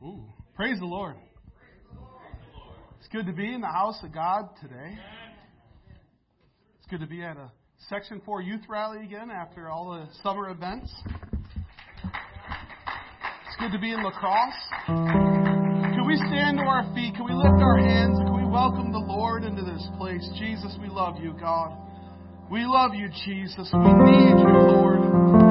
Ooh, praise the Lord. It's good to be in the house of God today. It's good to be at a Section 4 youth rally again after all the summer events. It's good to be in La Crosse. Can we stand to our feet? Can we lift our hands? Can we welcome the Lord into this place? Jesus, we love you, God. We love you, Jesus. We need you, Lord.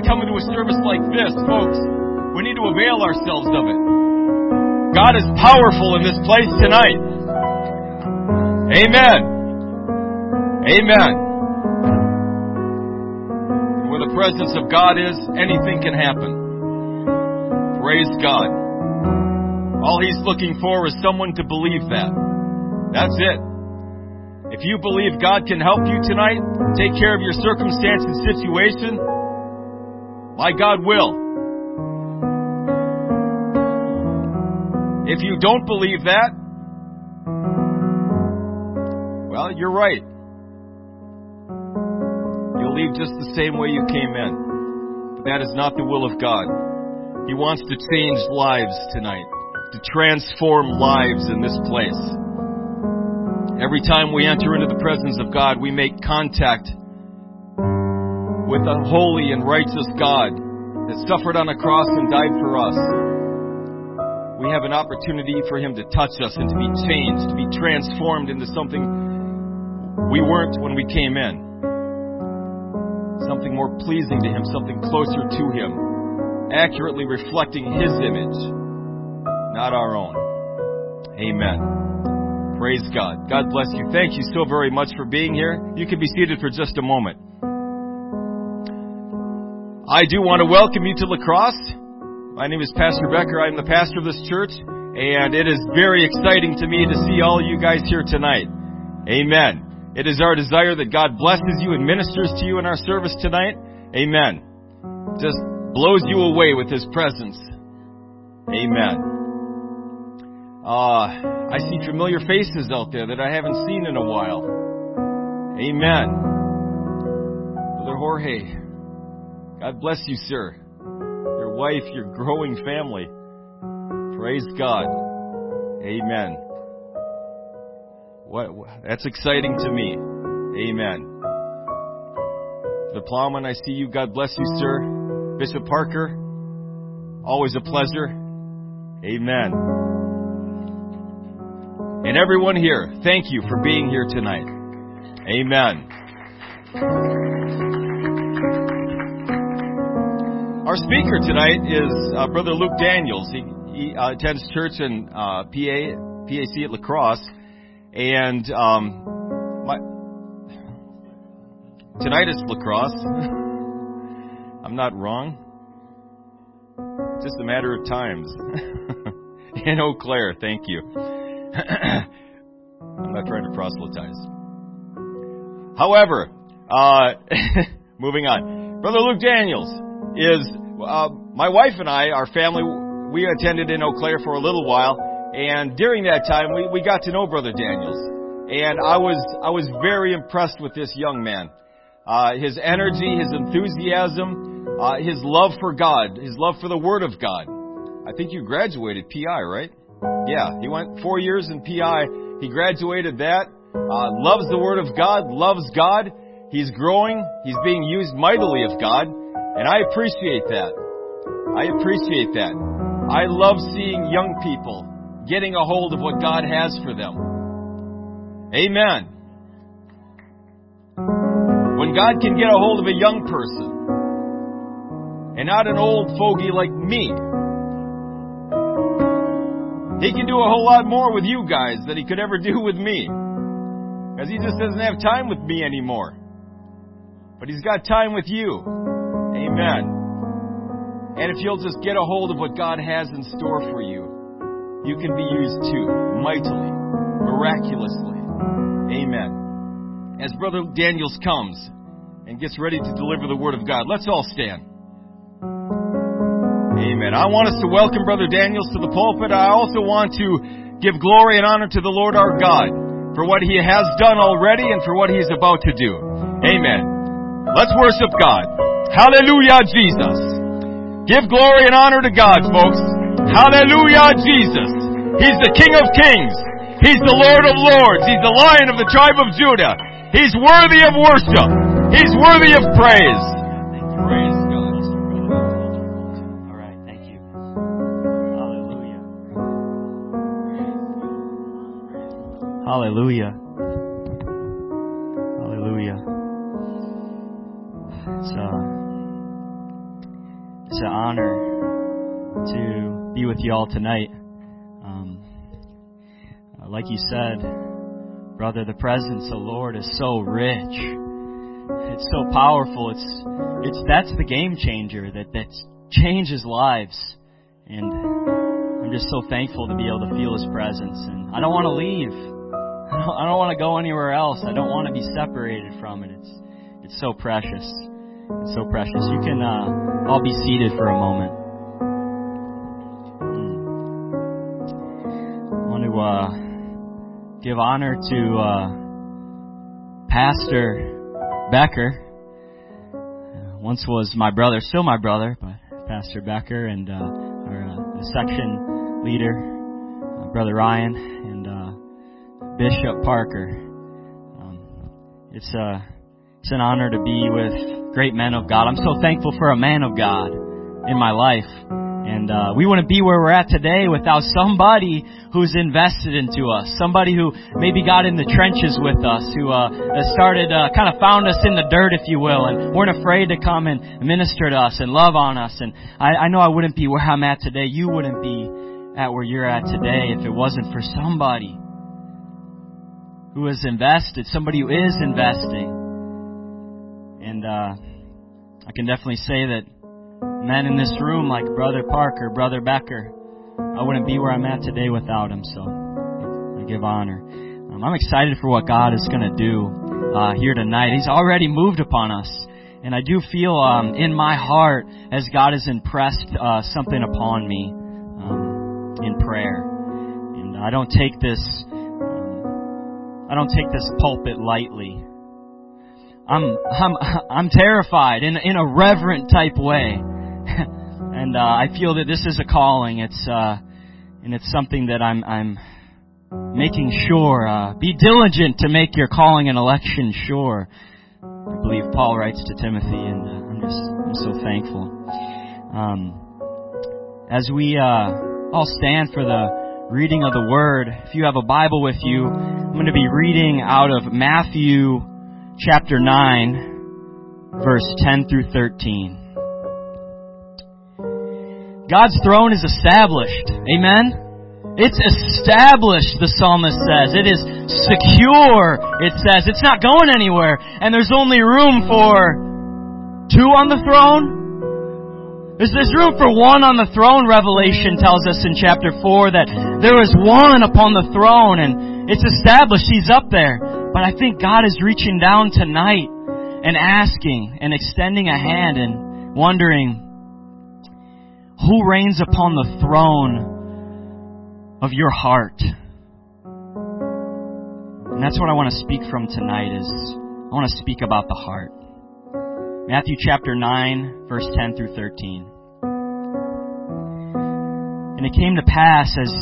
I come into a service like this, folks, we need to avail ourselves of it. God is powerful in this place tonight. Amen. Amen. Where the presence of God is, anything can happen. Praise God. All He's looking for is someone to believe that. That's it. If you believe God can help you tonight, take care of your circumstance and situation, my God will. If you don't believe that, well, you're right. You'll leave just the same way you came in. But that is not the will of God. He wants to change lives tonight, to transform lives in this place. Every time we enter into the presence of God, we make contact with a holy and righteous God that suffered on a cross and died for us. We have an opportunity for Him to touch us and to be changed, to be transformed into something we weren't when we came in. Something more pleasing to Him, something closer to Him, accurately reflecting His image, not our own. Amen. Praise God. God bless you. Thank you so very much for being here. You can be seated for just a moment. I do want to welcome you to La Crosse. My name is Pastor Becker. I'm the pastor of this church, and it is very exciting to me to see all you guys here tonight. Amen. It is our desire that God blesses you and ministers to you in our service tonight. Amen. Just blows you away with His presence. Amen. Uh, I see familiar faces out there that I haven't seen in a while. Amen. Brother Jorge, God bless you, sir. Your wife, your growing family. Praise God. Amen. What, that's exciting to me. Amen. The plowman, I see you. God bless you, sir. Bishop Parker, always a pleasure. Amen. And everyone here, thank you for being here tonight. Amen. Our speaker tonight is uh, Brother Luke Daniels. He, he uh, attends church in uh, PA, PAC at La Crosse, and um, my, tonight is La Crosse. I'm not wrong. Just a matter of times. in Eau Claire, thank you. I'm not trying to proselytize. However, uh, moving on. Brother Luke Daniels is, uh, my wife and I, our family, we attended in Eau Claire for a little while, and during that time, we, we got to know Brother Daniels. And I was, I was very impressed with this young man. Uh, his energy, his enthusiasm, uh, his love for God, his love for the Word of God. I think you graduated PI, right? Yeah, he went four years in PI. He graduated that. Uh, loves the Word of God, loves God. He's growing. He's being used mightily of God. And I appreciate that. I appreciate that. I love seeing young people getting a hold of what God has for them. Amen. When God can get a hold of a young person and not an old fogey like me, He can do a whole lot more with you guys than He could ever do with me. Because he just doesn't have time with me anymore. But he's got time with you. Amen. And if you'll just get a hold of what God has in store for you, you can be used too, mightily, miraculously. Amen. As Brother Daniels comes and gets ready to deliver the Word of God, let's all stand. Amen. I want us to welcome Brother Daniels to the pulpit. I also want to give glory and honor to the Lord our God for what He has done already and for what He is about to do. Amen. Let's worship God. Hallelujah, Jesus. Give glory and honor to God, folks. Hallelujah, Jesus. He's the King of Kings. He's the Lord of Lords. He's the Lion of the tribe of Judah. He's worthy of worship. He's worthy of praise. All right, thank you. Hallelujah. Hallelujah. Hallelujah. It's uh it's an honor to be with you all tonight. Um, like you said, brother, the presence of the Lord is so rich. It's so powerful. It's it's that's the game changer that that changes lives. And I'm just so thankful to be able to feel His presence. And I don't want to leave. I don't, I don't want to go anywhere else. I don't want to be separated from it. It's it's so precious. So precious. You can uh, all be seated for a moment. I want to uh, give honor to uh, Pastor Becker. Once was my brother, still my brother, but Pastor Becker and uh, our uh, section leader, uh, Brother Ryan, and uh, Bishop Parker. Um, it's a it's an honor to be with great men of God. I'm so thankful for a man of God in my life. And uh, we wouldn't be where we're at today without somebody who's invested into us, somebody who maybe got in the trenches with us, who uh, started, uh, kind of found us in the dirt, if you will, and weren't afraid to come and minister to us and love on us. And I, I know I wouldn't be where I'm at today. You wouldn't be at where you're at today if it wasn't for somebody who has invested, somebody who is investing. And uh, I can definitely say that men in this room, like Brother Parker, Brother Becker, I wouldn't be where I'm at today without him. So I give honor. Um, I'm excited for what God is going to do uh, here tonight. He's already moved upon us. And I do feel um, in my heart as God has impressed uh, something upon me um, in prayer. And I don't take this um, I don't take this pulpit lightly. I'm I'm I'm terrified in in a reverent type way, and uh, I feel that this is a calling. It's uh, and it's something that I'm I'm making sure. Uh, be diligent to make your calling and election sure. I believe Paul writes to Timothy, and uh, I'm just I'm so thankful. Um, as we uh, all stand for the reading of the Word, if you have a Bible with you, I'm going to be reading out of Matthew chapter 9, verse 10 through 13. God's throne is established. Amen? It's established, the psalmist says. It is secure, it says. It's not going anywhere. And there's only room for two on the throne. There's, there's room for one on the throne, Revelation tells us in chapter 4 that there is one upon the throne and it's established. He's up there. But I think God is reaching down tonight and asking and extending a hand and wondering, who reigns upon the throne of your heart? And that's what I want to speak from tonight is I want to speak about the heart. Matthew chapter 9, verse 10 through 13. And it came to pass as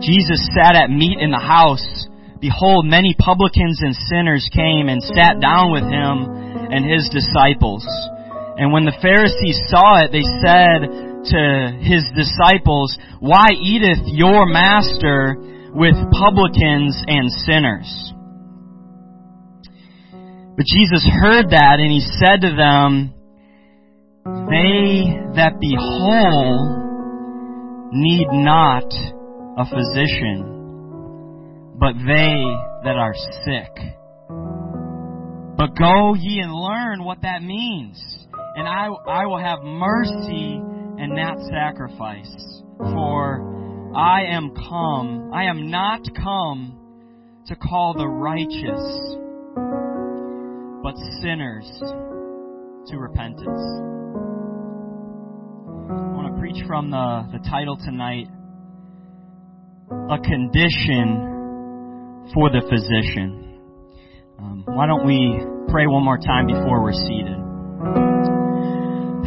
Jesus sat at meat in the house, behold, many publicans and sinners came and sat down with him and his disciples. And when the Pharisees saw it, they said to his disciples, Why eateth your master with publicans and sinners? But Jesus heard that and he said to them, They that be whole need not a physician, but they that are sick. But go ye and learn what that means. And I, I will have mercy and not sacrifice. For I am come, I am not come to call the righteous, but sinners to repentance. I want to preach from the, the title tonight, A Condition for the Physician. Um, why don't we pray one more time before we're seated?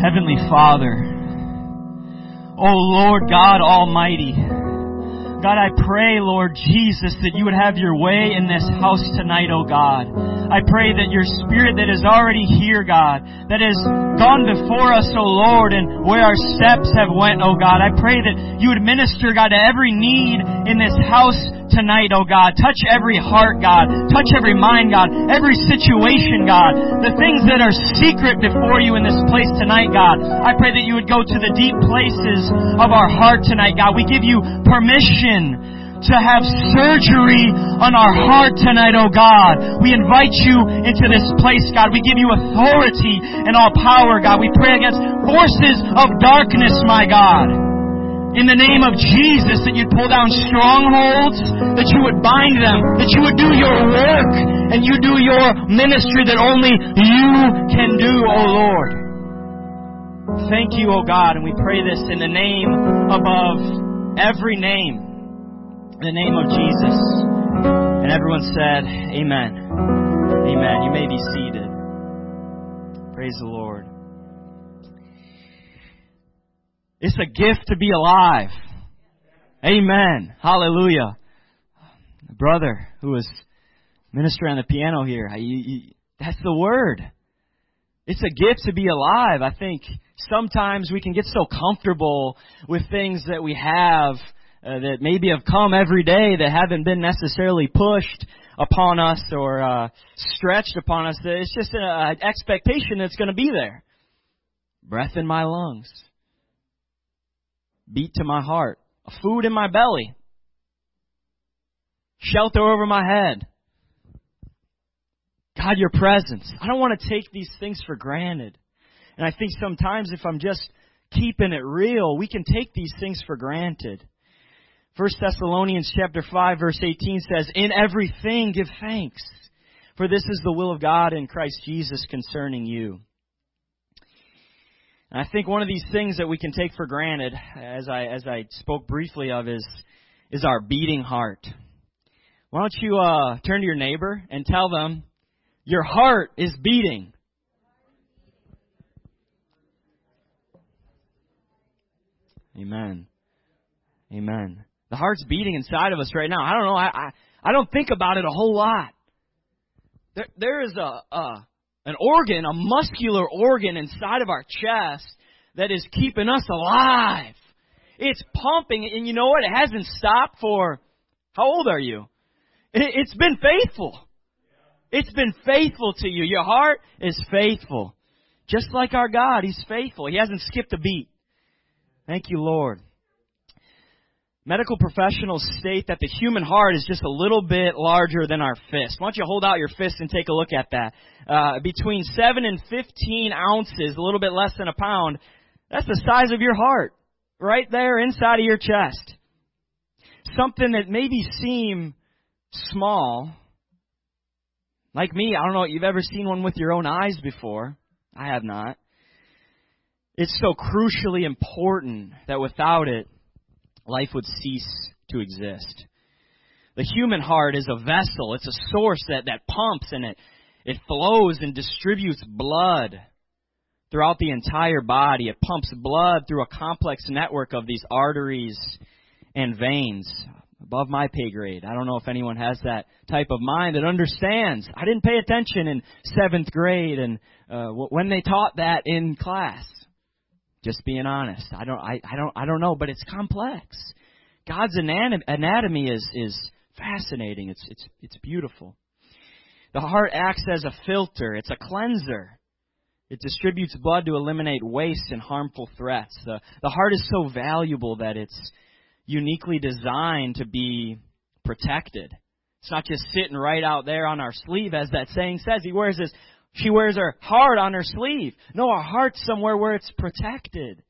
Heavenly Father, Oh Lord God Almighty, God, I pray, Lord Jesus, that you would have your way in this house tonight, oh God. I pray that your spirit that is already here, God, that has gone before us, oh Lord, and where our steps have went, oh God, I pray that you would minister, God, to every need in this house tonight, oh God. Touch every heart, God. Touch every mind, God. Every situation, God. The things that are secret before you in this place tonight, God. I pray that you would go to the deep places of our heart tonight, God. We give you permission to have surgery on our heart tonight, oh God. We invite you into this place, God. We give you authority and all power, God. We pray against forces of darkness, my God. In the name of Jesus, that you'd pull down strongholds, that you would bind them, that you would do your work, and you do your ministry that only you can do, oh Lord. Thank you, oh God, and we pray this in the name above every name in the name of Jesus. And everyone said, Amen. Amen. You may be seated. Praise the Lord. It's a gift to be alive. Amen. Hallelujah. The brother who was ministering on the piano here, that's the word. It's a gift to be alive. I think sometimes we can get so comfortable with things that we have uh, that maybe have come every day that haven't been necessarily pushed upon us or uh, stretched upon us. It's just an expectation that's going to be there. Breath in my lungs, beat to my heart, food in my belly, shelter over my head. God, your presence. I don't want to take these things for granted. And I think sometimes if I'm just keeping it real, we can take these things for granted. 1 Thessalonians chapter 5 verse 18 says, In everything give thanks, for this is the will of God in Christ Jesus concerning you. And I think one of these things that we can take for granted, as I, as I spoke briefly of, is, is our beating heart. Why don't you uh, turn to your neighbor and tell them, your heart is beating. Amen. Amen. The heart's beating inside of us right now. I don't know. I I, I don't think about it a whole lot. There there is a, a an organ, a muscular organ inside of our chest that is keeping us alive. It's pumping, and you know what? It hasn't stopped for. How old are you? It, it's been faithful. It's been faithful to you. Your heart is faithful. Just like our God, He's faithful. He hasn't skipped a beat. Thank you, Lord. Medical professionals state that the human heart is just a little bit larger than our fist. Why don't you hold out your fist and take a look at that? Uh, between 7 and 15 ounces, a little bit less than a pound, that's the size of your heart. Right there inside of your chest. Something that maybe seem small. Like me, I don't know if you've ever seen one with your own eyes before. I have not. It's so crucially important that without it, life would cease to exist. The human heart is a vessel. It's a source that, that pumps and it, it flows and distributes blood throughout the entire body. It pumps blood through a complex network of these arteries and veins. Above my pay grade. I don't know if anyone has that type of mind that understands. I didn't pay attention in seventh grade and uh, when they taught that in class. Just being honest. I don't I, I don't I don't know, but it's complex. God's anatomy is is fascinating. It's it's it's beautiful. The heart acts as a filter. It's a cleanser. It distributes blood to eliminate waste and harmful threats. The the heart is so valuable that it's uniquely designed to be protected. It's not just sitting right out there on our sleeve, as that saying says. He wears his, she wears her heart on her sleeve. No, our heart's somewhere where it's protected.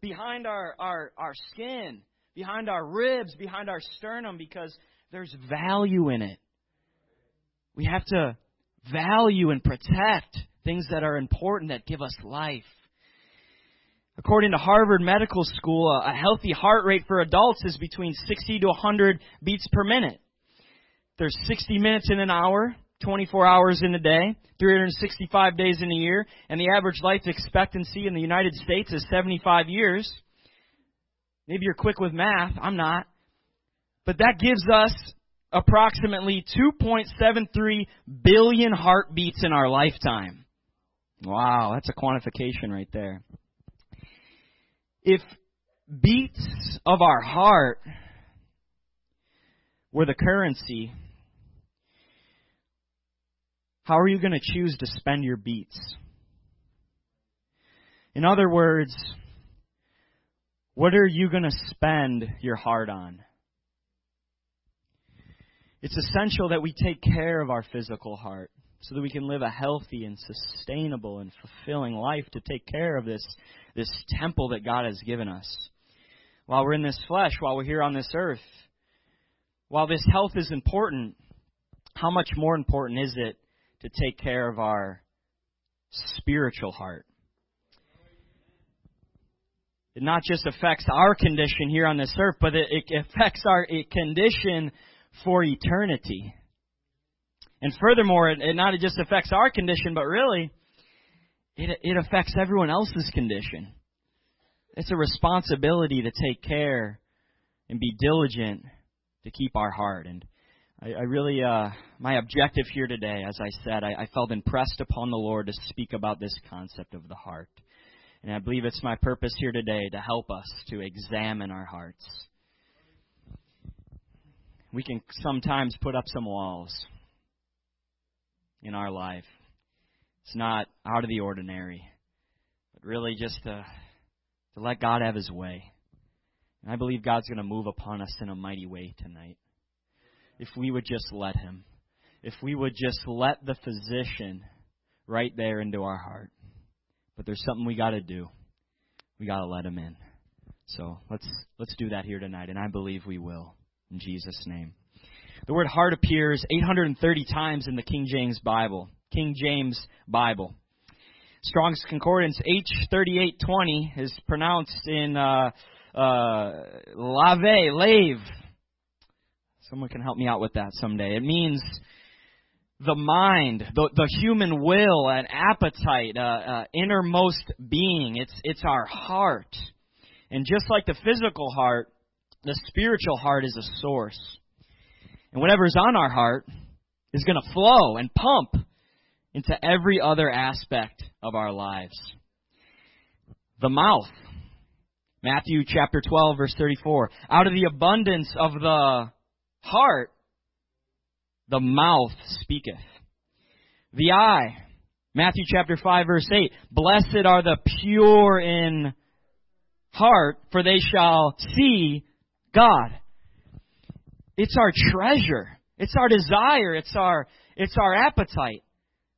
Behind our, our, our skin, behind our ribs, behind our sternum, because there's value in it. We have to value and protect things that are important that give us life. According to Harvard Medical School, a healthy heart rate for adults is between 60 to 100 beats per minute. There's 60 minutes in an hour, 24 hours in a day, 365 days in a year, and the average life expectancy in the United States is 75 years. Maybe you're quick with math. I'm not. But that gives us approximately 2.73 billion heartbeats in our lifetime. Wow, that's a quantification right there. If beats of our heart were the currency, how are you going to choose to spend your beats? In other words, what are you going to spend your heart on? It's essential that we take care of our physical heart so that we can live a healthy and sustainable and fulfilling life to take care of this, this temple that God has given us. While we're in this flesh, while we're here on this earth, while this health is important, how much more important is it to take care of our spiritual heart? It not just affects our condition here on this earth, but it, affects our condition for eternity. And furthermore, it, it not just affects our condition, but really, it, it affects everyone else's condition. It's a responsibility to take care and be diligent to keep our heart. And I, I really, uh, my objective here today, as I said, I, I felt impressed upon the Lord to speak about this concept of the heart. And I believe it's my purpose here today to help us to examine our hearts. We can sometimes put up some walls in our life. It's not out of the ordinary, but really just to, to let God have His way. And I believe God's going to move upon us in a mighty way tonight. If we would just let Him. If we would just let the physician right there into our heart. But there's something we got to do. We got to let Him in. So let's let's do that here tonight, and I believe we will in Jesus' name. The word heart appears 830 times in the King James Bible. King James Bible. Strong's Concordance H3820 is pronounced in uh, uh, lave, lave. Someone can help me out with that someday. It means the mind, the, the human will and appetite, uh, uh, innermost being. It's, it's our heart. And just like the physical heart, the spiritual heart is a source. And whatever's on our heart is going to flow and pump into every other aspect of our lives. The mouth. Matthew chapter 12 verse 34. Out of the abundance of the heart, the mouth speaketh. The eye. Matthew chapter 5 verse 8. Blessed are the pure in heart, for they shall see God. It's our treasure. It's our desire. It's our, it's our appetite.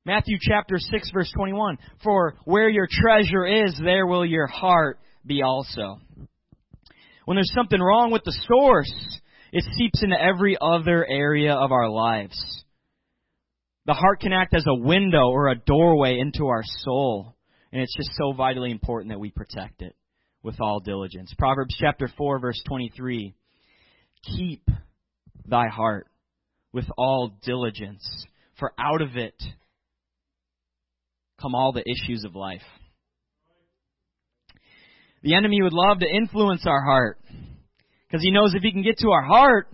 Matthew chapter 6 verse 21. For where your treasure is, there will your heart be also. When there's something wrong with the source, it seeps into every other area of our lives. The heart can act as a window or a doorway into our soul. And it's just so vitally important that we protect it with all diligence. Proverbs chapter 4 verse 23. Keep thy heart with all diligence, for out of it come all the issues of life. The enemy would love to influence our heart because he knows if he can get to our heart,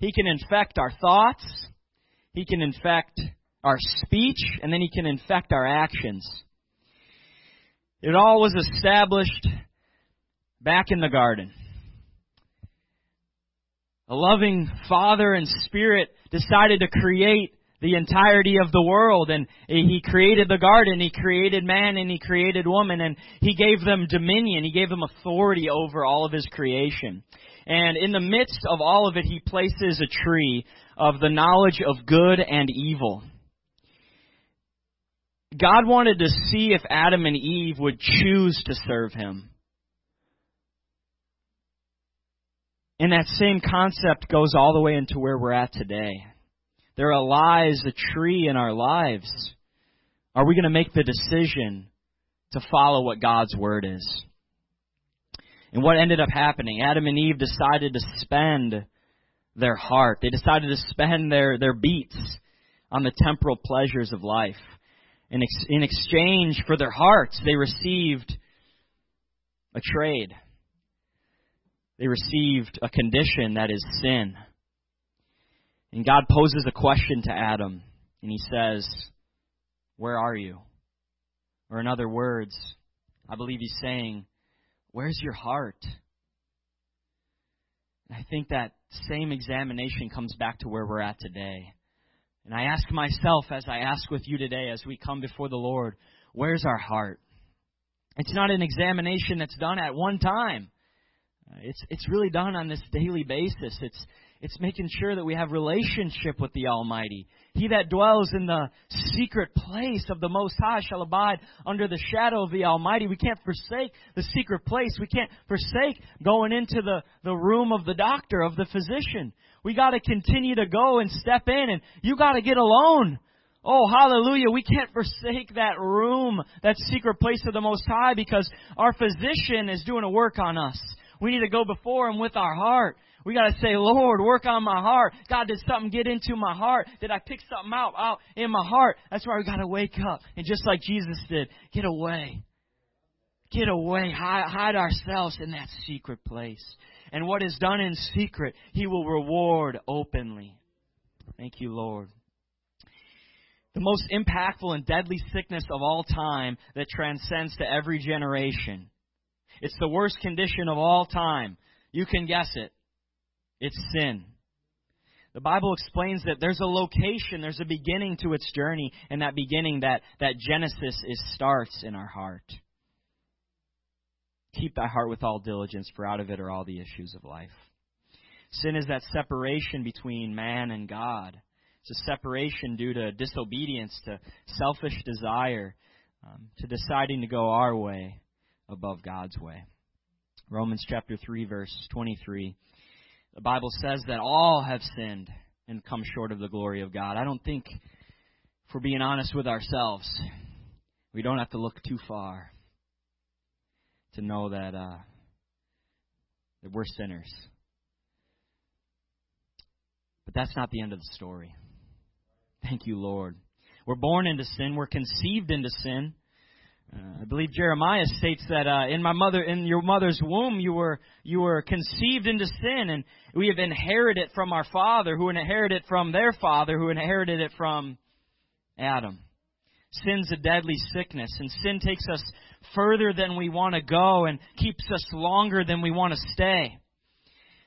he can infect our thoughts, he can infect our speech, and then he can infect our actions. It all was established back in the garden. A loving Father and Spirit decided to create the entirety of the world and he created the garden, he created man and he created woman and he gave them dominion, he gave them authority over all of his creation. And in the midst of all of it, he places a tree of the knowledge of good and evil. God wanted to see if Adam and Eve would choose to serve him. And that same concept goes all the way into where we're at today. There lies a tree in our lives. Are we going to make the decision to follow what God's word is? And what ended up happening? Adam and Eve decided to spend their heart. They decided to spend their, their beats on the temporal pleasures of life. In, ex- in exchange for their hearts, they received a trade. They received a condition that is sin. And God poses a question to Adam, and he says, Where are you? Or in other words, I believe he's saying, Where's your heart? And I think that same examination comes back to where we're at today. And I ask myself as I ask with you today as we come before the Lord, where's our heart? It's not an examination that's done at one time. It's it's really done on this daily basis. It's it's making sure that we have relationship with the Almighty. He that dwells in the secret place of the Most High shall abide under the shadow of the Almighty. We can't forsake the secret place. We can't forsake going into the, the room of the doctor, of the physician. We gotta continue to go and step in and you gotta get alone. Oh, hallelujah. We can't forsake that room, that secret place of the Most High because our physician is doing a work on us. We need to go before Him with our heart. We got to say, Lord, work on my heart. God, did something get into my heart? Did I pick something out, out in my heart? That's why we got to wake up. And just like Jesus did, get away. Get away. Hide, hide ourselves in that secret place. And what is done in secret, He will reward openly. Thank you, Lord. The most impactful and deadly sickness of all time that transcends to every generation. It's the worst condition of all time. You can guess it. It's sin. The Bible explains that there's a location, there's a beginning to its journey, and that beginning, that, that Genesis, is starts in our heart. Keep thy heart with all diligence, for out of it are all the issues of life. Sin is that separation between man and God. It's a separation due to disobedience, to selfish desire, um, to deciding to go our way above God's way. Romans chapter 3, verse 23. The Bible says that all have sinned and come short of the glory of God. I don't think, if we're being honest with ourselves, we don't have to look too far to know that, uh, that we're sinners. But that's not the end of the story. Thank you, Lord. We're born into sin. We're conceived into sin. Uh, I believe Jeremiah states that uh, in my mother, in your mother's womb, you were you were conceived into sin, and we have inherited it from our father, who inherited it from their father, who inherited it from Adam. Sin's a deadly sickness, and sin takes us further than we want to go and keeps us longer than we want to stay.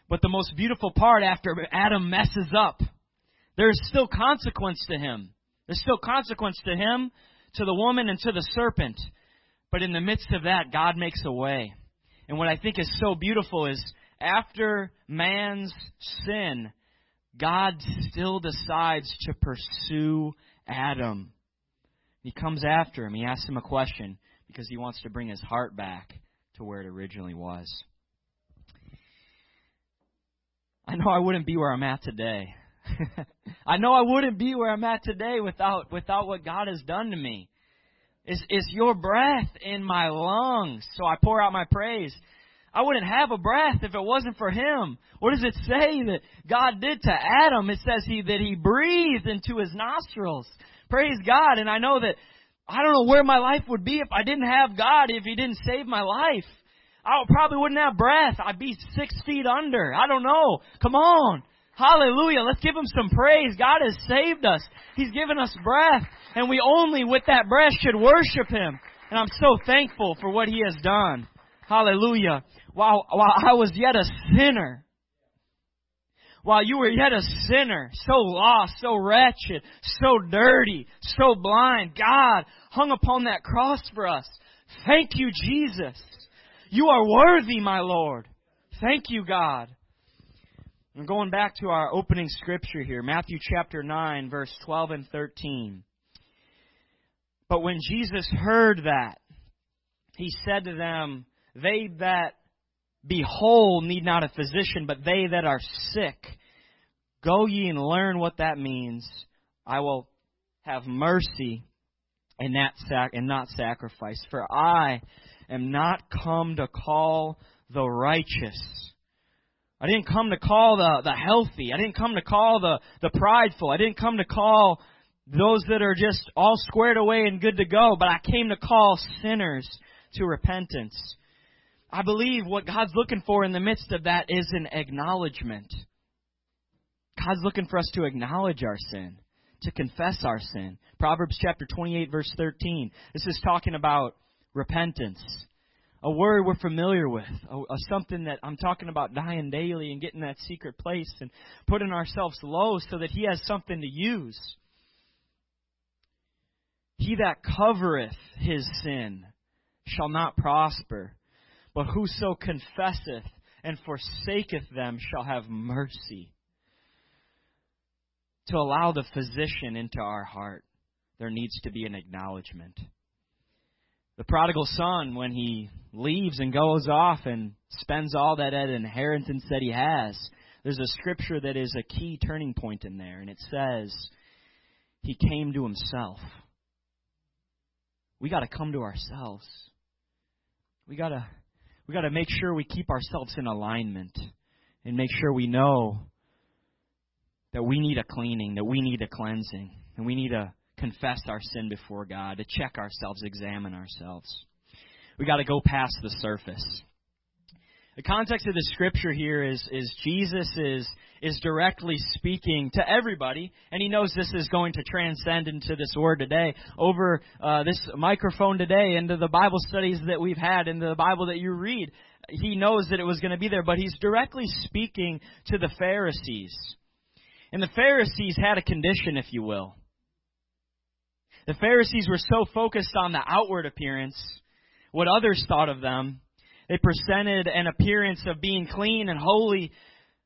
But the most beautiful part after Adam messes up, there's still consequence to him. There's still consequence to him to the woman and to the serpent. But in the midst of that, God makes a way. And what I think is so beautiful is after man's sin, God still decides to pursue Adam. He comes after him. He asks him a question because he wants to bring his heart back to where it originally was. I know I wouldn't be where I'm at today I know I wouldn't be where I'm at today without without what God has done to me. It's, it's your breath in my lungs, so I pour out my praise. I wouldn't have a breath if it wasn't for Him. What does it say that God did to Adam? It says he that He breathed into his nostrils. Praise God. And I know that I don't know where my life would be if I didn't have God, if He didn't save my life. I probably wouldn't have breath. I'd be six feet under. I don't know. Come on. Hallelujah. Let's give him some praise. God has saved us. He's given us breath. And we only with that breath should worship him. And I'm so thankful for what he has done. Hallelujah. While, while I was yet a sinner, while you were yet a sinner, so lost, so wretched, so dirty, so blind, God hung upon that cross for us. Thank you, Jesus. You are worthy, my Lord. Thank you, God. I'm going back to our opening scripture here, Matthew chapter 9, verse 12 and 13. But when Jesus heard that, he said to them, They that be whole need not a physician, but they that are sick. Go ye and learn what that means. I will have mercy and not, sac- and not sacrifice. For I am not come to call the righteous, I didn't come to call the, the healthy. I didn't come to call the, the prideful. I didn't come to call those that are just all squared away and good to go, but I came to call sinners to repentance. I believe what God's looking for in the midst of that is an acknowledgement. God's looking for us to acknowledge our sin, to confess our sin. Proverbs chapter 28 verse 13. This is talking about repentance a word we're familiar with, a, a, something that I'm talking about dying daily and getting that secret place and putting ourselves low so that He has something to use. He that covereth his sin shall not prosper, but whoso confesseth and forsaketh them shall have mercy. To allow the physician into our heart, there needs to be an acknowledgement. The prodigal son, when he leaves and goes off and spends all that inheritance that he has, there's a scripture that is a key turning point in there, and it says, He came to himself. We got to come to ourselves. We got to we got to make sure we keep ourselves in alignment and make sure we know that we need a cleaning, that we need a cleansing, and we need a confess our sin before God, to check ourselves, examine ourselves. We got to go past the surface. The context of the scripture here is, is Jesus is, is directly speaking to everybody, and he knows this is going to transcend into this word today, over uh, this microphone today, into the Bible studies that we've had, into the Bible that you read. He knows that it was going to be there, but he's directly speaking to the Pharisees. And the Pharisees had a condition, if you will. The Pharisees were so focused on the outward appearance, what others thought of them. They presented an appearance of being clean and holy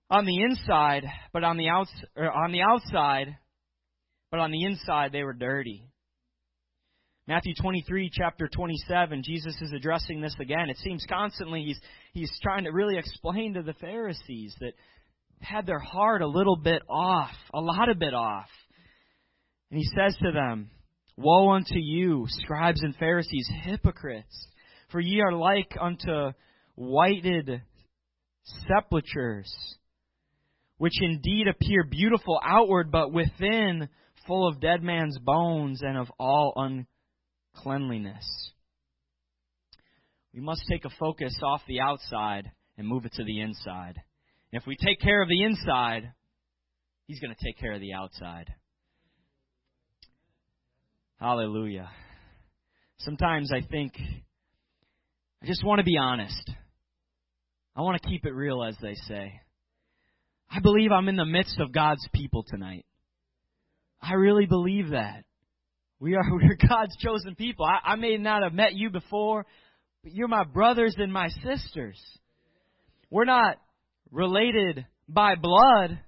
on the inside, but on the outs on the outside, but on the inside they were dirty. Matthew 23, chapter 27, Jesus is addressing this again. It seems constantly he's, he's trying to really explain to the Pharisees that had their heart a little bit off, a lot of bit off. And he says to them, Woe unto you, scribes and Pharisees, hypocrites! For ye are like unto whited sepulchres, which indeed appear beautiful outward, but within full of dead man's bones and of all uncleanliness. We must take a focus off the outside and move it to the inside. And if we take care of the inside, He's going to take care of the outside. Hallelujah. Sometimes I think I just want to be honest. I want to keep it real, as they say. I believe I'm in the midst of God's people tonight. I really believe that. We are we're God's chosen people. I, I may not have met you before, but you're my brothers and my sisters. We're not related by blood,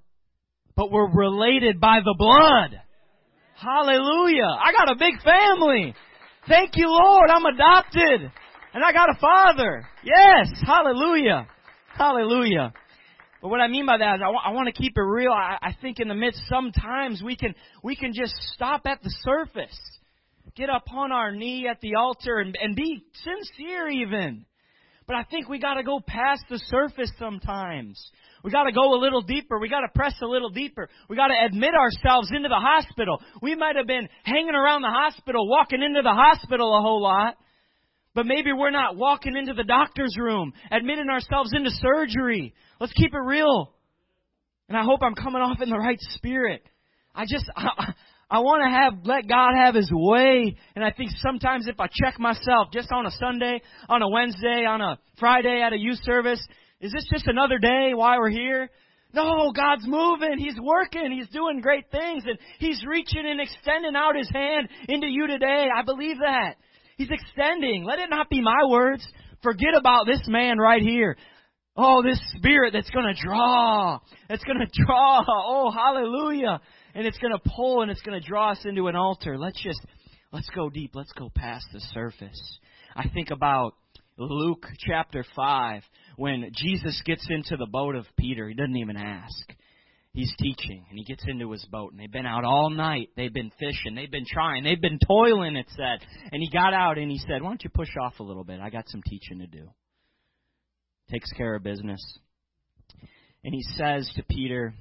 but we're related by the blood. Hallelujah. I got a big family. Thank you, Lord. I'm adopted. And I got a father. Yes. Hallelujah. Hallelujah. But what I mean by that is I, w- I want to keep it real. I, I think in the midst, sometimes we can, we can just stop at the surface. Get up on our knee at the altar and, and be sincere even. But I think we gotta go past the surface sometimes. We got to go a little deeper. We got to press a little deeper. We got to admit ourselves into the hospital. We might have been hanging around the hospital, walking into the hospital a whole lot. But maybe we're not walking into the doctor's room, admitting ourselves into surgery. Let's keep it real. And I hope I'm coming off in the right spirit. I just, I, I want to have, let God have His way. And I think sometimes if I check myself just on a Sunday, on a Wednesday, on a Friday at a youth service, is this just another day why we're here? No, God's moving. He's working. He's doing great things. And He's reaching and extending out His hand into you today. I believe that. He's extending. Let it not be my words. Forget about this man right here. Oh, this spirit that's going to draw. It's going to draw. Oh, hallelujah. And it's going to pull and it's going to draw us into an altar. Let's just, let's go deep. Let's go past the surface. I think about Luke chapter 5 when Jesus gets into the boat of Peter. He doesn't even ask. He's teaching and he gets into his boat and they've been out all night. They've been fishing. They've been trying. They've been toiling, it said. And he got out and he said, Why don't you push off a little bit? I got some teaching to do. Takes care of business. And he says to Peter,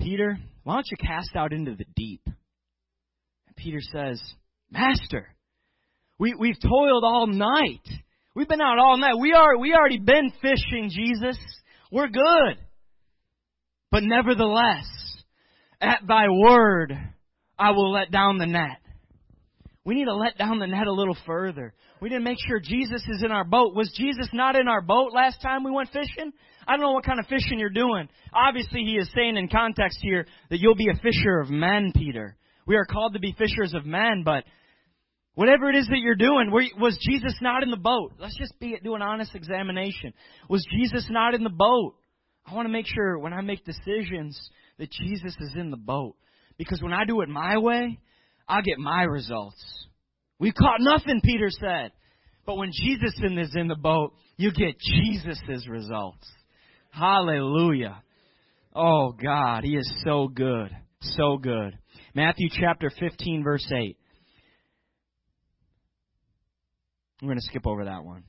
Peter, why don't you cast out into the deep? And Peter says, Master, we, we've toiled all night. We've been out all night. We are, we already been fishing, Jesus. We're good. But nevertheless, at thy word, I will let down the net. We need to let down the net a little further. We need to make sure Jesus is in our boat. Was Jesus not in our boat last time we went fishing? I don't know what kind of fishing you're doing. Obviously, he is saying in context here that you'll be a fisher of men, Peter. We are called to be fishers of men, but whatever it is that you're doing, was Jesus not in the boat? Let's just be, do an honest examination. Was Jesus not in the boat? I want to make sure when I make decisions that Jesus is in the boat. Because when I do it my way, I'll get my results. We caught nothing, Peter said. But when Jesus is in the boat, you get Jesus' results. Hallelujah. Oh God, He is so good. So good. Matthew chapter 15 verse 8. I'm going to skip over that one.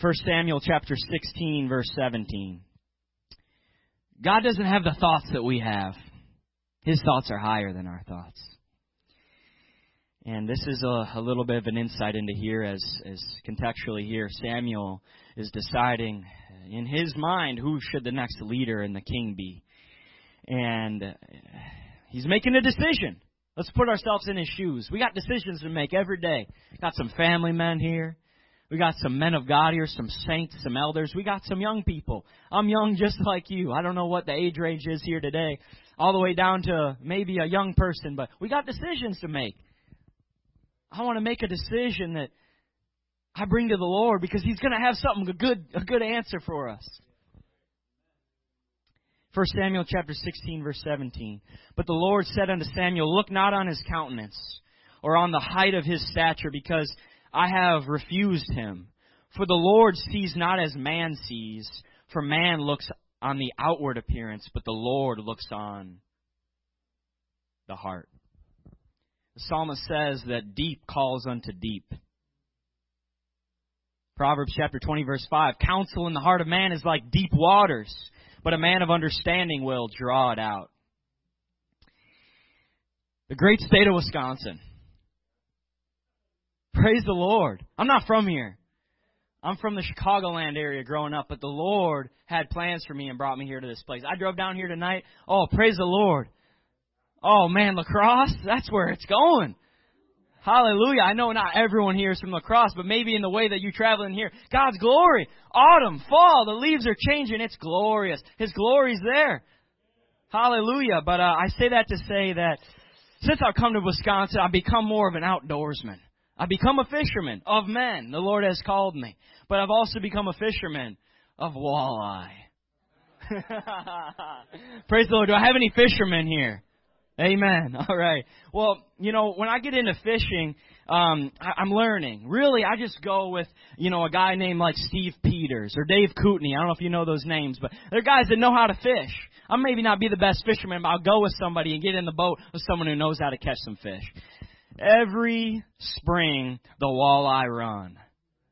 1 Samuel chapter 16 verse 17. God doesn't have the thoughts that we have. His thoughts are higher than our thoughts. And this is a, a little bit of an insight into here as, as contextually here, Samuel is deciding in his mind who should the next leader and the king be. And he's making a decision. Let's put ourselves in his shoes. We got decisions to make every day. Got some family men here. We got some men of God here, some saints, some elders. We got some young people. I'm young just like you. I don't know what the age range is here today, all the way down to maybe a young person, but we got decisions to make. I want to make a decision that I bring to the Lord because He's going to have something a good a good answer for us. 1 Samuel chapter 16 verse 17. But the Lord said unto Samuel, Look not on his countenance or on the height of his stature, because I have refused him. For the Lord sees not as man sees, for man looks on the outward appearance, but the Lord looks on the heart. The psalmist says that deep calls unto deep. Proverbs chapter 20 verse 5, counsel in the heart of man is like deep waters, but a man of understanding will draw it out. The great state of Wisconsin Praise the Lord. I'm not from here. I'm from the Chicagoland area growing up, but the Lord had plans for me and brought me here to this place. I drove down here tonight. Oh, praise the Lord. Oh man, La Crosse, that's where it's going. Hallelujah. I know not everyone here is from La Crosse, but maybe in the way that you travel in here, God's glory. Autumn, fall, the leaves are changing. It's glorious. His glory's there. Hallelujah. But uh, I say that to say that since I've come to Wisconsin, I've become more of an outdoorsman. I've become a fisherman of men. The Lord has called me. But I've also become a fisherman of walleye. Praise the Lord. Do I have any fishermen here? Amen. All right. Well, you know, when I get into fishing, um, I, I'm learning. Really, I just go with, you know, a guy named like Steve Peters or Dave Kootney. I don't know if you know those names, but they're guys that know how to fish. I maybe not be the best fisherman, but I'll go with somebody and get in the boat with someone who knows how to catch some fish. Every spring, the walleye run.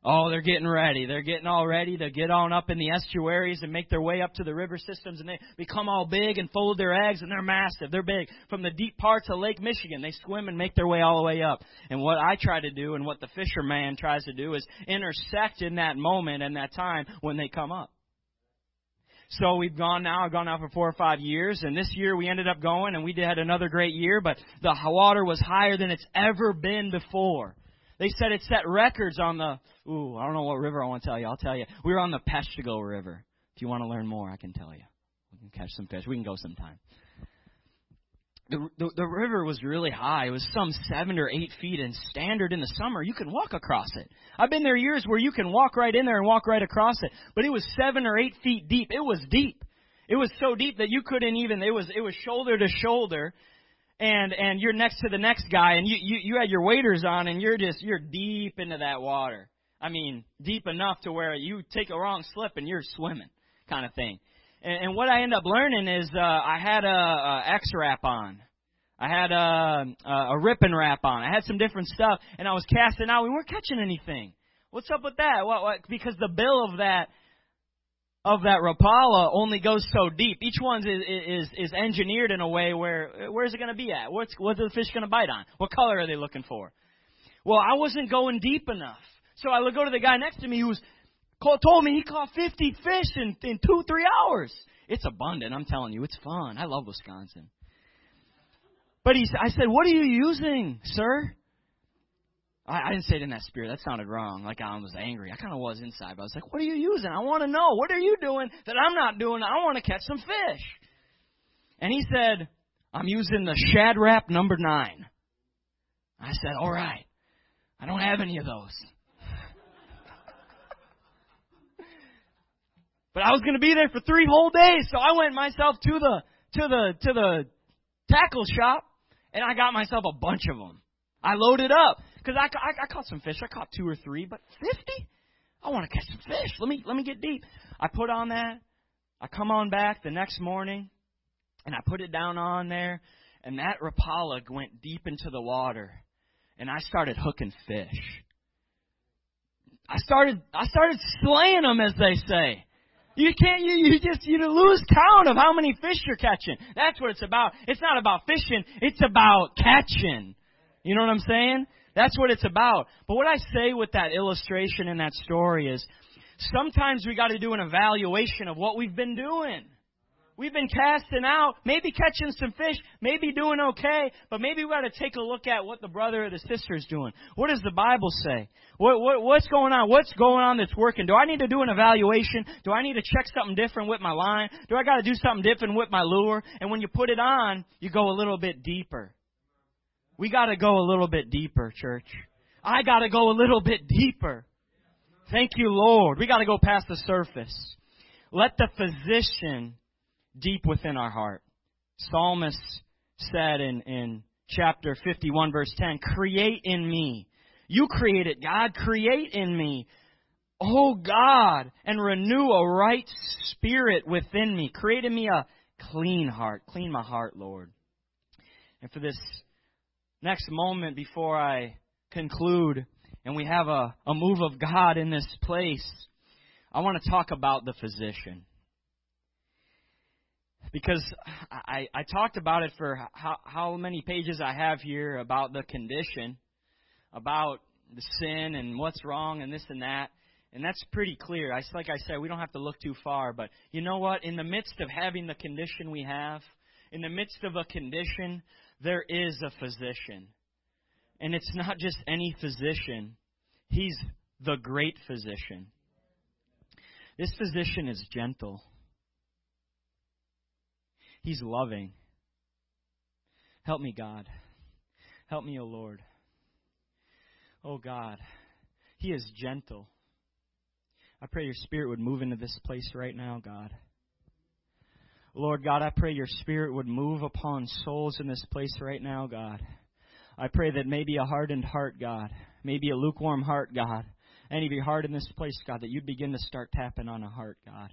Oh, they're getting ready. They're getting all ready to get on up in the estuaries and make their way up to the river systems, and they become all big and fold their eggs, and they're massive. They're big. From the deep parts of Lake Michigan, they swim and make their way all the way up. And what I try to do, and what the fisherman tries to do, is intersect in that moment and that time when they come up. So we've gone now, I've gone now for four or five years, and this year we ended up going and we had another great year, but the water was higher than it's ever been before. They said it set records on the, ooh, I don't know what river I want to tell you. I'll tell you. We were on the Peshtigo River. If you want to learn more, I can tell you. We can catch some fish. We can go sometime. the, the the river was really high. It was some seven or eight feet, and standard in the summer, you can walk across it. I've been there years where you can walk right in there and walk right across it, but it was seven or eight feet deep. It was deep. It was so deep that you couldn't even. It was it was shoulder to shoulder, and and you're next to the next guy, and you you you had your waders on, and you're just you're deep into that water. I mean, deep enough to where you take a wrong slip and you're swimming, kind of thing. And, and what I end up learning is uh, I had a, a X-Rap on. I had a, a a Ripping Rap on. I had some different stuff, and I was casting out. We weren't catching anything. What's up with that? What, what? Because the bill of that of that Rapala only goes so deep. Each one is is is engineered in a way where where's it going to be at? What's what's the fish going to bite on? What color are they looking for? Well, I wasn't going deep enough, so I would go to the guy next to me who's told me he caught 50 fish in in two three hours. It's abundant. I'm telling you, it's fun. I love Wisconsin. But he, I said, "What are you using, sir?" I, I didn't say it in that spirit. That sounded wrong. Like I was angry. I kind of was inside. But I was like, "What are you using? I want to know. What are you doing that I'm not doing? I want to catch some fish." And he said, "I'm using the Shad Rap number nine. I said, "All right. I don't have any of those." but I was going to be there for three whole days, so I went myself to the to the to the tackle shop, and I got myself a bunch of them. I loaded up because I, I I caught some fish. I caught two or three, but fifty. I want to catch some fish. Let me let me get deep. I put on that. I come on back the next morning, and I put it down on there, and that Rapala went deep into the water, and I started hooking fish. I started I started slaying them, as they say. You can't, you, you just, you lose count of how many fish you're catching. That's what it's about. It's not about fishing, it's about catching. You know what I'm saying? That's what it's about. But what I say with that illustration and that story is sometimes we got to do an evaluation of what we've been doing. We've been casting out, maybe catching some fish, maybe doing okay, but maybe we got to take a look at what the brother or the sister is doing. What does the Bible say? What, what, what's going on? What's going on that's working? Do I need to do an evaluation? Do I need to check something different with my line? Do I got to do something different with my lure? And when you put it on, you go a little bit deeper. We got to go a little bit deeper, church. I got to go a little bit deeper. Thank you, Lord. We got to go past the surface. Let the physician deep within our heart. Psalmist said in, in chapter 51, verse 10, Create in me. You created, God, create in me. Oh God, and renew a right spirit within me. Create in me a clean heart. Clean my heart, Lord. And for this next moment before I conclude, and we have a, a move of God in this place, I want to talk about the physician because I, I talked about it for how, how many pages I have here about the condition, about the sin and what's wrong and this and that. And that's pretty clear. I, like I said, we don't have to look too far. But you know what? In the midst of having the condition we have, in the midst of a condition, there is a physician. And it's not just any physician, he's the great physician. This physician is gentle. He's loving. Help me, God. Help me, O Lord. Oh God, He is gentle. I pray your Spirit would move into this place right now, God. Lord God, I pray your Spirit would move upon souls in this place right now, God. I pray that maybe a hardened heart, God, maybe a lukewarm heart, God, any of your heart in this place, God, that you'd begin to start tapping on a heart, God.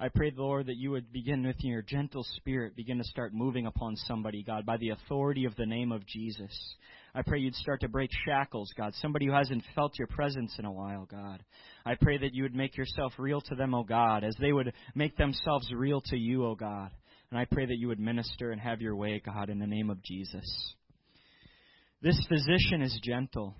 I pray, Lord, that you would begin with your gentle spirit, begin to start moving upon somebody, God, by the authority of the name of Jesus. I pray you'd start to break shackles, God. Somebody who hasn't felt your presence in a while, God. I pray that you would make yourself real to them, O oh God, as they would make themselves real to you, O oh God. And I pray that you would minister and have your way, God, in the name of Jesus. This physician is gentle.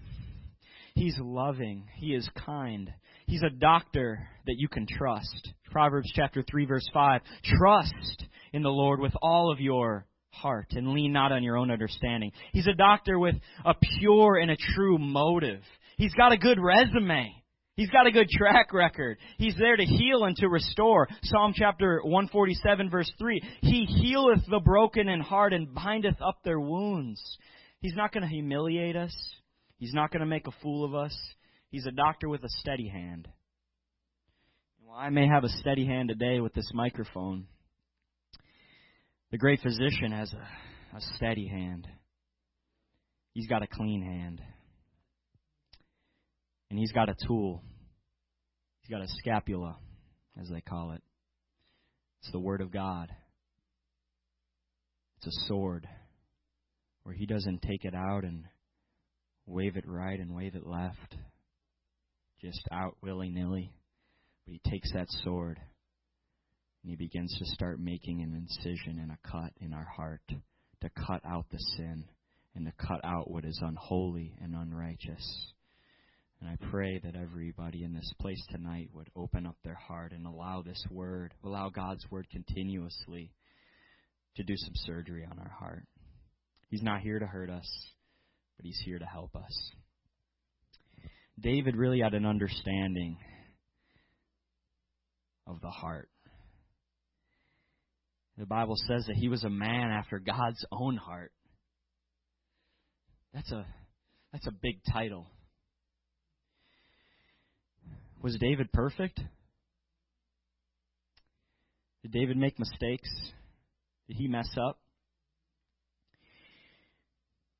He's loving. He is kind. He's a doctor that you can trust. Proverbs chapter 3 verse 5. Trust in the Lord with all of your heart and lean not on your own understanding. He's a doctor with a pure and a true motive. He's got a good resume. He's got a good track record. He's there to heal and to restore. Psalm chapter 147 verse 3. He healeth the broken in heart and bindeth up their wounds. He's not going to humiliate us. He's not going to make a fool of us. He's a doctor with a steady hand. Well, I may have a steady hand today with this microphone. The great physician has a, a steady hand. He's got a clean hand. And he's got a tool. He's got a scapula, as they call it. It's the Word of God. It's a sword where he doesn't take it out and wave it right and wave it left, just out willy nilly. But he takes that sword and he begins to start making an incision and a cut in our heart to cut out the sin and to cut out what is unholy and unrighteous. And I pray that everybody in this place tonight would open up their heart and allow this word, allow God's word continuously to do some surgery on our heart. He's not here to hurt us, but He's here to help us. David really had an understanding of the heart. The Bible says that he was a man after God's own heart. That's a that's a big title. Was David perfect? Did David make mistakes? Did he mess up?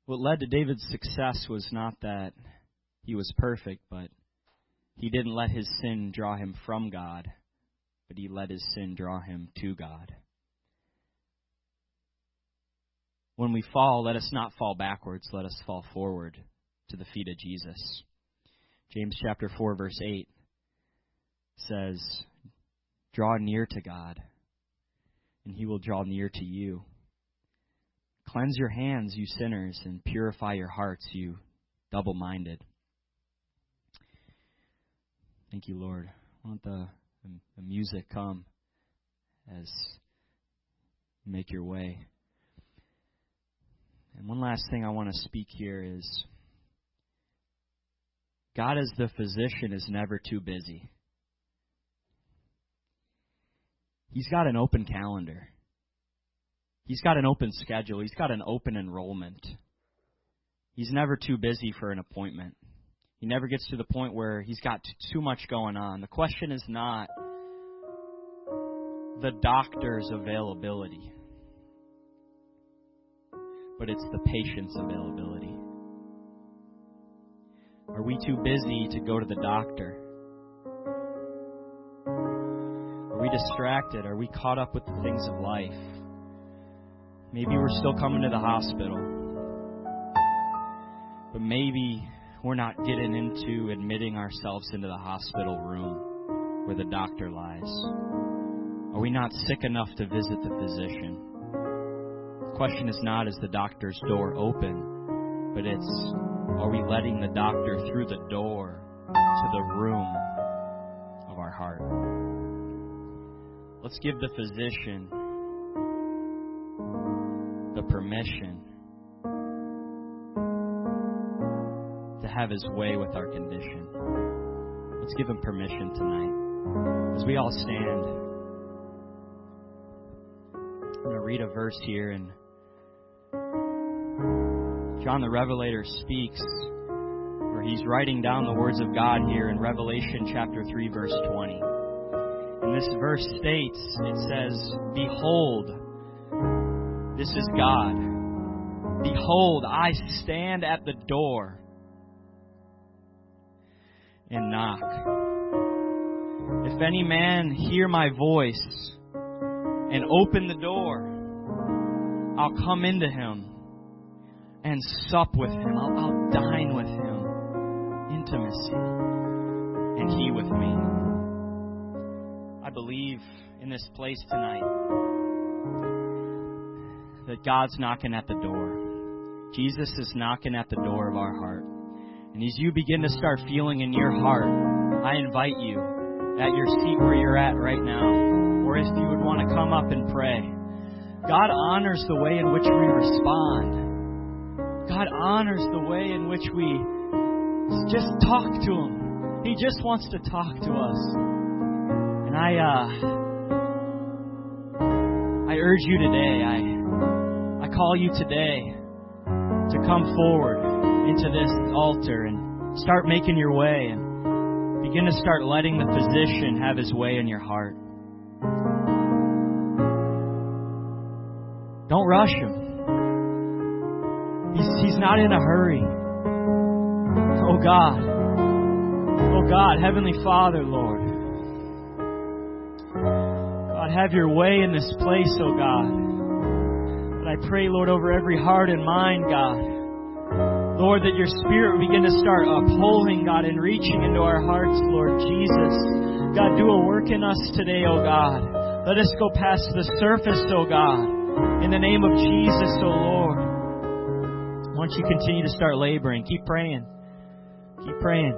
What led to David's success was not that he was perfect, but he didn't let his sin draw him from God, but he let his sin draw him to God. When we fall, let us not fall backwards, let us fall forward to the feet of Jesus. James chapter 4 verse 8 says, Draw near to God, and he will draw near to you. Cleanse your hands, you sinners, and purify your hearts, you double minded. Thank you, Lord. Want the, the music come as make your way. And one last thing I want to speak here is God as the physician is never too busy. He's got an open calendar. He's got an open schedule. He's got an open enrollment. He's never too busy for an appointment. He never gets to the point where he's got too much going on. The question is not the doctor's availability, but it's the patient's availability. Are we too busy to go to the doctor? Are we distracted? Are we caught up with the things of life? Maybe we're still coming to the hospital. But maybe we're not getting into admitting ourselves into the hospital room where the doctor lies. Are we not sick enough to visit the physician? Question is not is the doctor's door open, but it's are we letting the doctor through the door to the room of our heart? Let's give the physician the permission to have his way with our condition. Let's give him permission tonight. As we all stand, I'm going to read a verse here, and John the Revelator speaks, where he's writing down the words of God here in Revelation chapter 3, verse 20. And this verse states, it says, Behold, this is God. Behold, I stand at the door and knock. If any man hear my voice and open the door, I'll come into him and sup with him. I'll, I'll dine with him. Intimacy. And he with me I believe in this place tonight that God's knocking at the door. Jesus is knocking at the door of our heart. And as you begin to start feeling in your heart, I invite you at your seat where you're at right now, or if you would want to come up and pray. God honors the way in which we respond. God honors the way in which we just talk to Him He just wants to talk to us. And I, uh, I urge you today, I, I call you today to come forward into this altar and start making your way and begin to start letting the physician have his way in your heart. Don't rush him. He's, he's not in a hurry. Oh God. Oh God, Heavenly Father, Lord. God, have your way in this place, oh God. And I pray, Lord, over every heart and mind, God. Lord, that your spirit begin to start upholding, God, and reaching into our hearts, Lord Jesus. God, do a work in us today, oh God. Let us go past the surface, oh God. In the name of Jesus, oh Lord. Don't you continue to start laboring? Keep praying. Keep praying.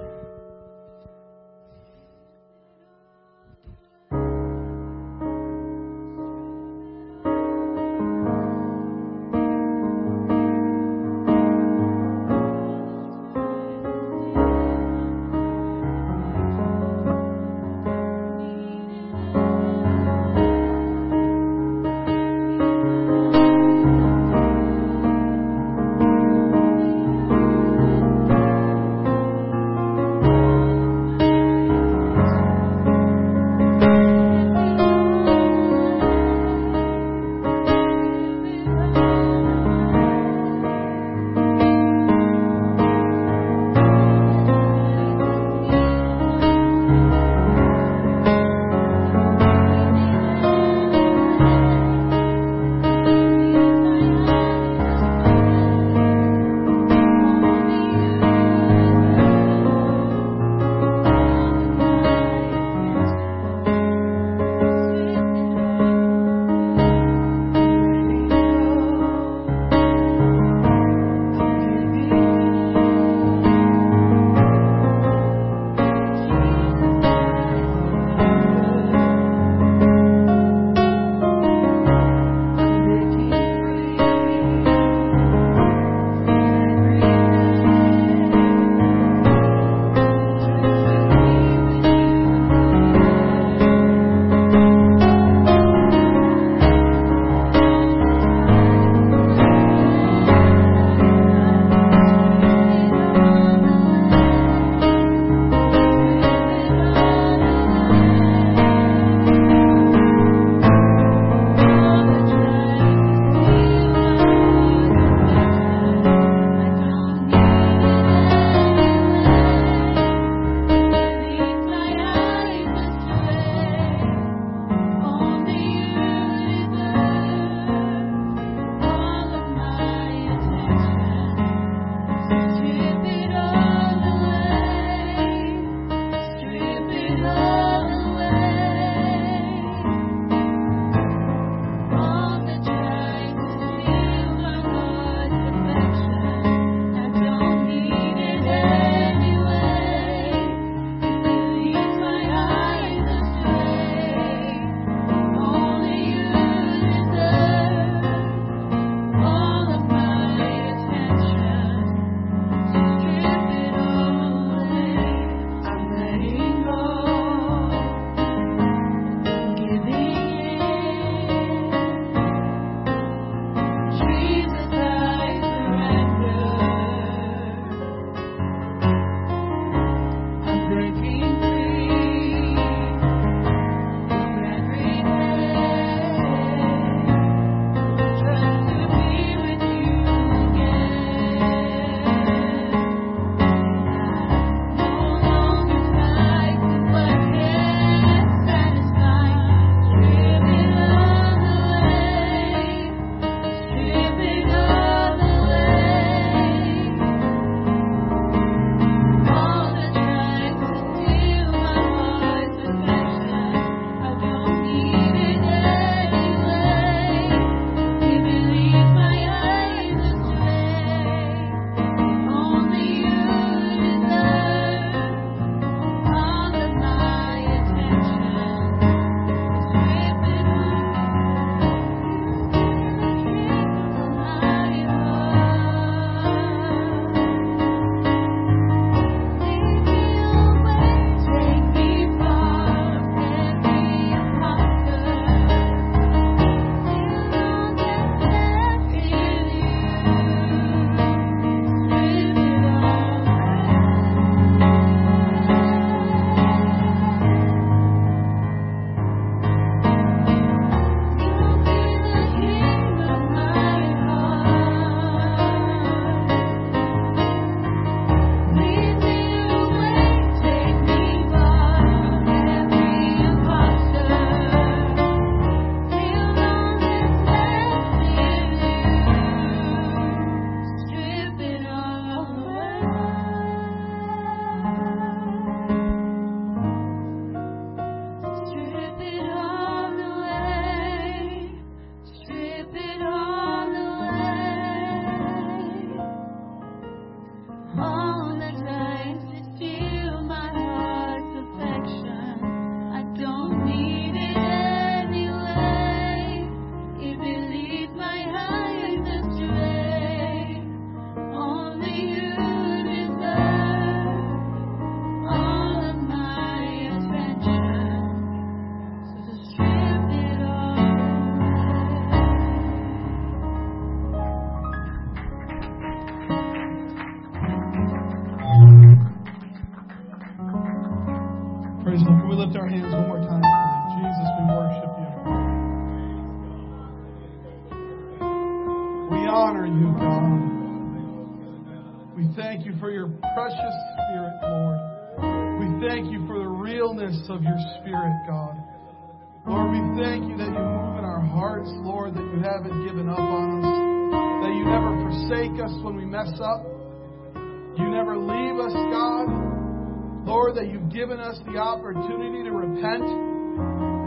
Us the opportunity to repent.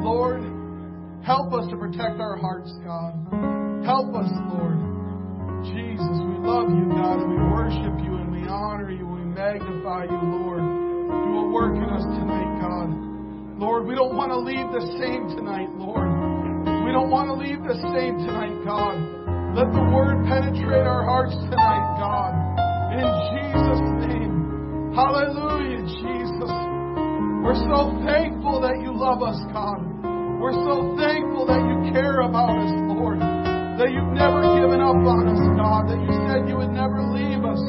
Lord, help us to protect our hearts, God. Help us, Lord. Jesus, we love you, God, and we worship you and we honor you and we magnify you, Lord. Do a work in us tonight, God. Lord, we don't want to leave the same tonight, Lord. We don't want to leave the same tonight, God. Let the word penetrate our hearts tonight, God. In Jesus' name. Hallelujah, Jesus. We're so thankful that you love us, God. We're so thankful that you care about us, Lord. That you've never given up on us, God. That you said you would never leave us.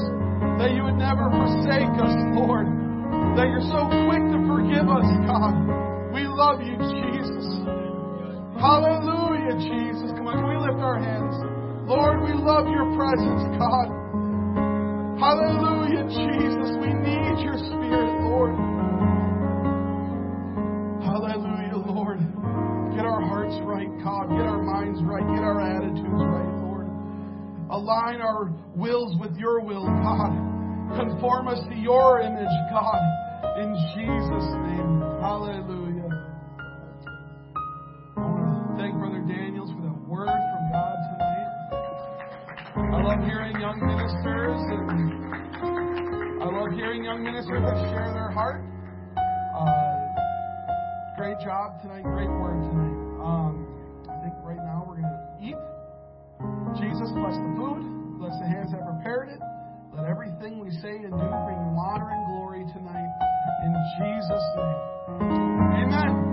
That you would never forsake us, Lord. That you're so quick to forgive us, God. We love you, Jesus. Hallelujah, Jesus. Come on, can we lift our hands? Lord, we love your presence, God. Hallelujah, Jesus. We need your spirit, our wills with your will, God. Conform us to your image, God. In Jesus' name. Hallelujah. I want to thank Brother Daniels for the word from God tonight. I love hearing young ministers and I love hearing young ministers that share their heart. Uh, great job tonight, great word tonight. Um, I think right now we're going to eat. Jesus, bless the food, bless the hands that prepared it. Let everything we say and do bring honor and glory tonight. In Jesus' name. Amen.